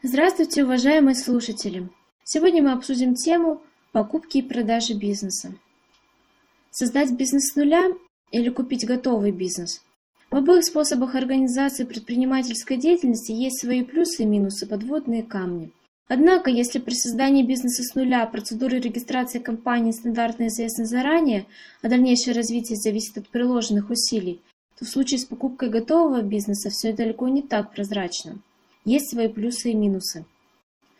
Здравствуйте, уважаемые слушатели! Сегодня мы обсудим тему покупки и продажи бизнеса. Создать бизнес с нуля или купить готовый бизнес? В обоих способах организации предпринимательской деятельности есть свои плюсы и минусы, подводные камни. Однако, если при создании бизнеса с нуля процедуры регистрации компании стандартно известны заранее, а дальнейшее развитие зависит от приложенных усилий, то в случае с покупкой готового бизнеса все далеко не так прозрачно. Есть свои плюсы и минусы.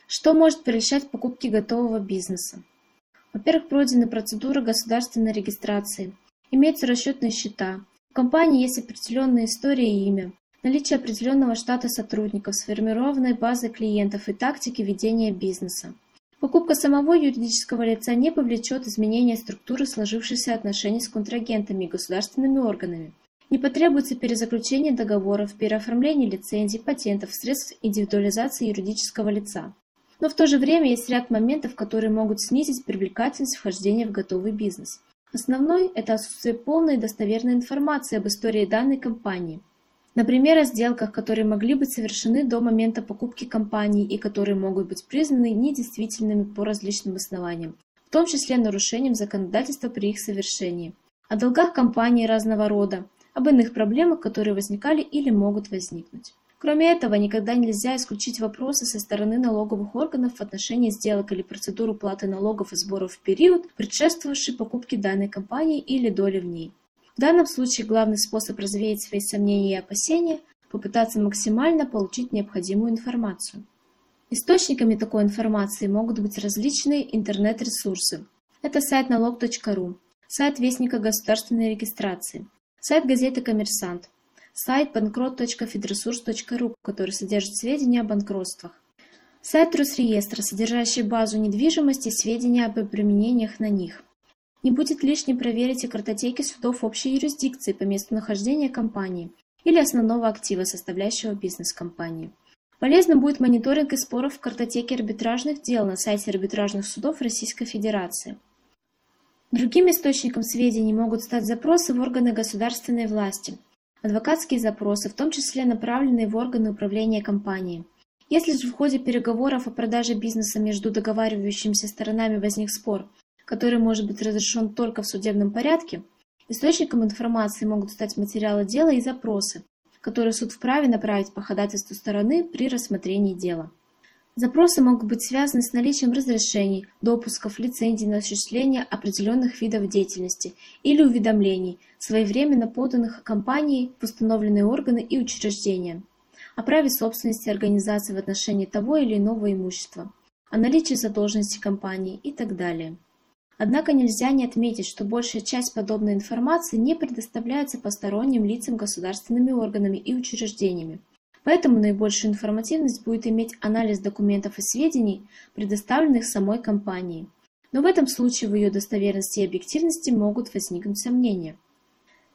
Что может прельщать покупки готового бизнеса? Во-первых, пройдена процедура государственной регистрации. Имеются расчетные счета. В компании есть определенная история и имя. Наличие определенного штата сотрудников, сформированной базы клиентов и тактики ведения бизнеса. Покупка самого юридического лица не повлечет изменения структуры сложившихся отношений с контрагентами и государственными органами. Не потребуется перезаключение договоров, переоформление лицензий, патентов, средств индивидуализации юридического лица. Но в то же время есть ряд моментов, которые могут снизить привлекательность вхождения в готовый бизнес. Основной – это отсутствие полной и достоверной информации об истории данной компании. Например, о сделках, которые могли быть совершены до момента покупки компании и которые могут быть признаны недействительными по различным основаниям, в том числе нарушением законодательства при их совершении. О долгах компании разного рода, об иных проблемах, которые возникали или могут возникнуть. Кроме этого, никогда нельзя исключить вопросы со стороны налоговых органов в отношении сделок или процедур уплаты налогов и сборов в период, предшествовавший покупке данной компании или доли в ней. В данном случае главный способ развеять свои сомнения и опасения – попытаться максимально получить необходимую информацию. Источниками такой информации могут быть различные интернет-ресурсы. Это сайт налог.ру, сайт Вестника государственной регистрации, Сайт газеты «Коммерсант», сайт банкрот.федресурс.ру, который содержит сведения о банкротствах, сайт Росреестра, содержащий базу недвижимости сведения об обременениях на них. Не будет лишним проверить и картотеки судов общей юрисдикции по месту нахождения компании или основного актива, составляющего бизнес компании. Полезным будет мониторинг и споров в картотеке арбитражных дел на сайте арбитражных судов Российской Федерации. Другим источником сведений могут стать запросы в органы государственной власти, адвокатские запросы, в том числе направленные в органы управления компанией. Если же в ходе переговоров о продаже бизнеса между договаривающимися сторонами возник спор, который может быть разрешен только в судебном порядке, источником информации могут стать материалы дела и запросы, которые суд вправе направить по ходатайству стороны при рассмотрении дела. Запросы могут быть связаны с наличием разрешений, допусков, лицензий на осуществление определенных видов деятельности или уведомлений, своевременно поданных компанией в установленные органы и учреждения, о праве собственности организации в отношении того или иного имущества, о наличии задолженности компании и так далее. Однако нельзя не отметить, что большая часть подобной информации не предоставляется посторонним лицам государственными органами и учреждениями, Поэтому наибольшую информативность будет иметь анализ документов и сведений, предоставленных самой компанией. Но в этом случае в ее достоверности и объективности могут возникнуть сомнения.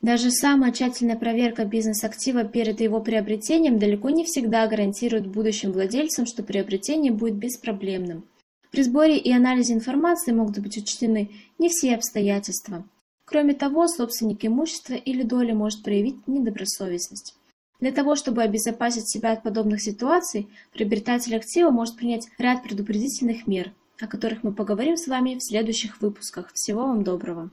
Даже самая тщательная проверка бизнес-актива перед его приобретением далеко не всегда гарантирует будущим владельцам, что приобретение будет беспроблемным. При сборе и анализе информации могут быть учтены не все обстоятельства. Кроме того, собственник имущества или доли может проявить недобросовестность. Для того, чтобы обезопасить себя от подобных ситуаций, приобретатель актива может принять ряд предупредительных мер, о которых мы поговорим с вами в следующих выпусках. Всего вам доброго!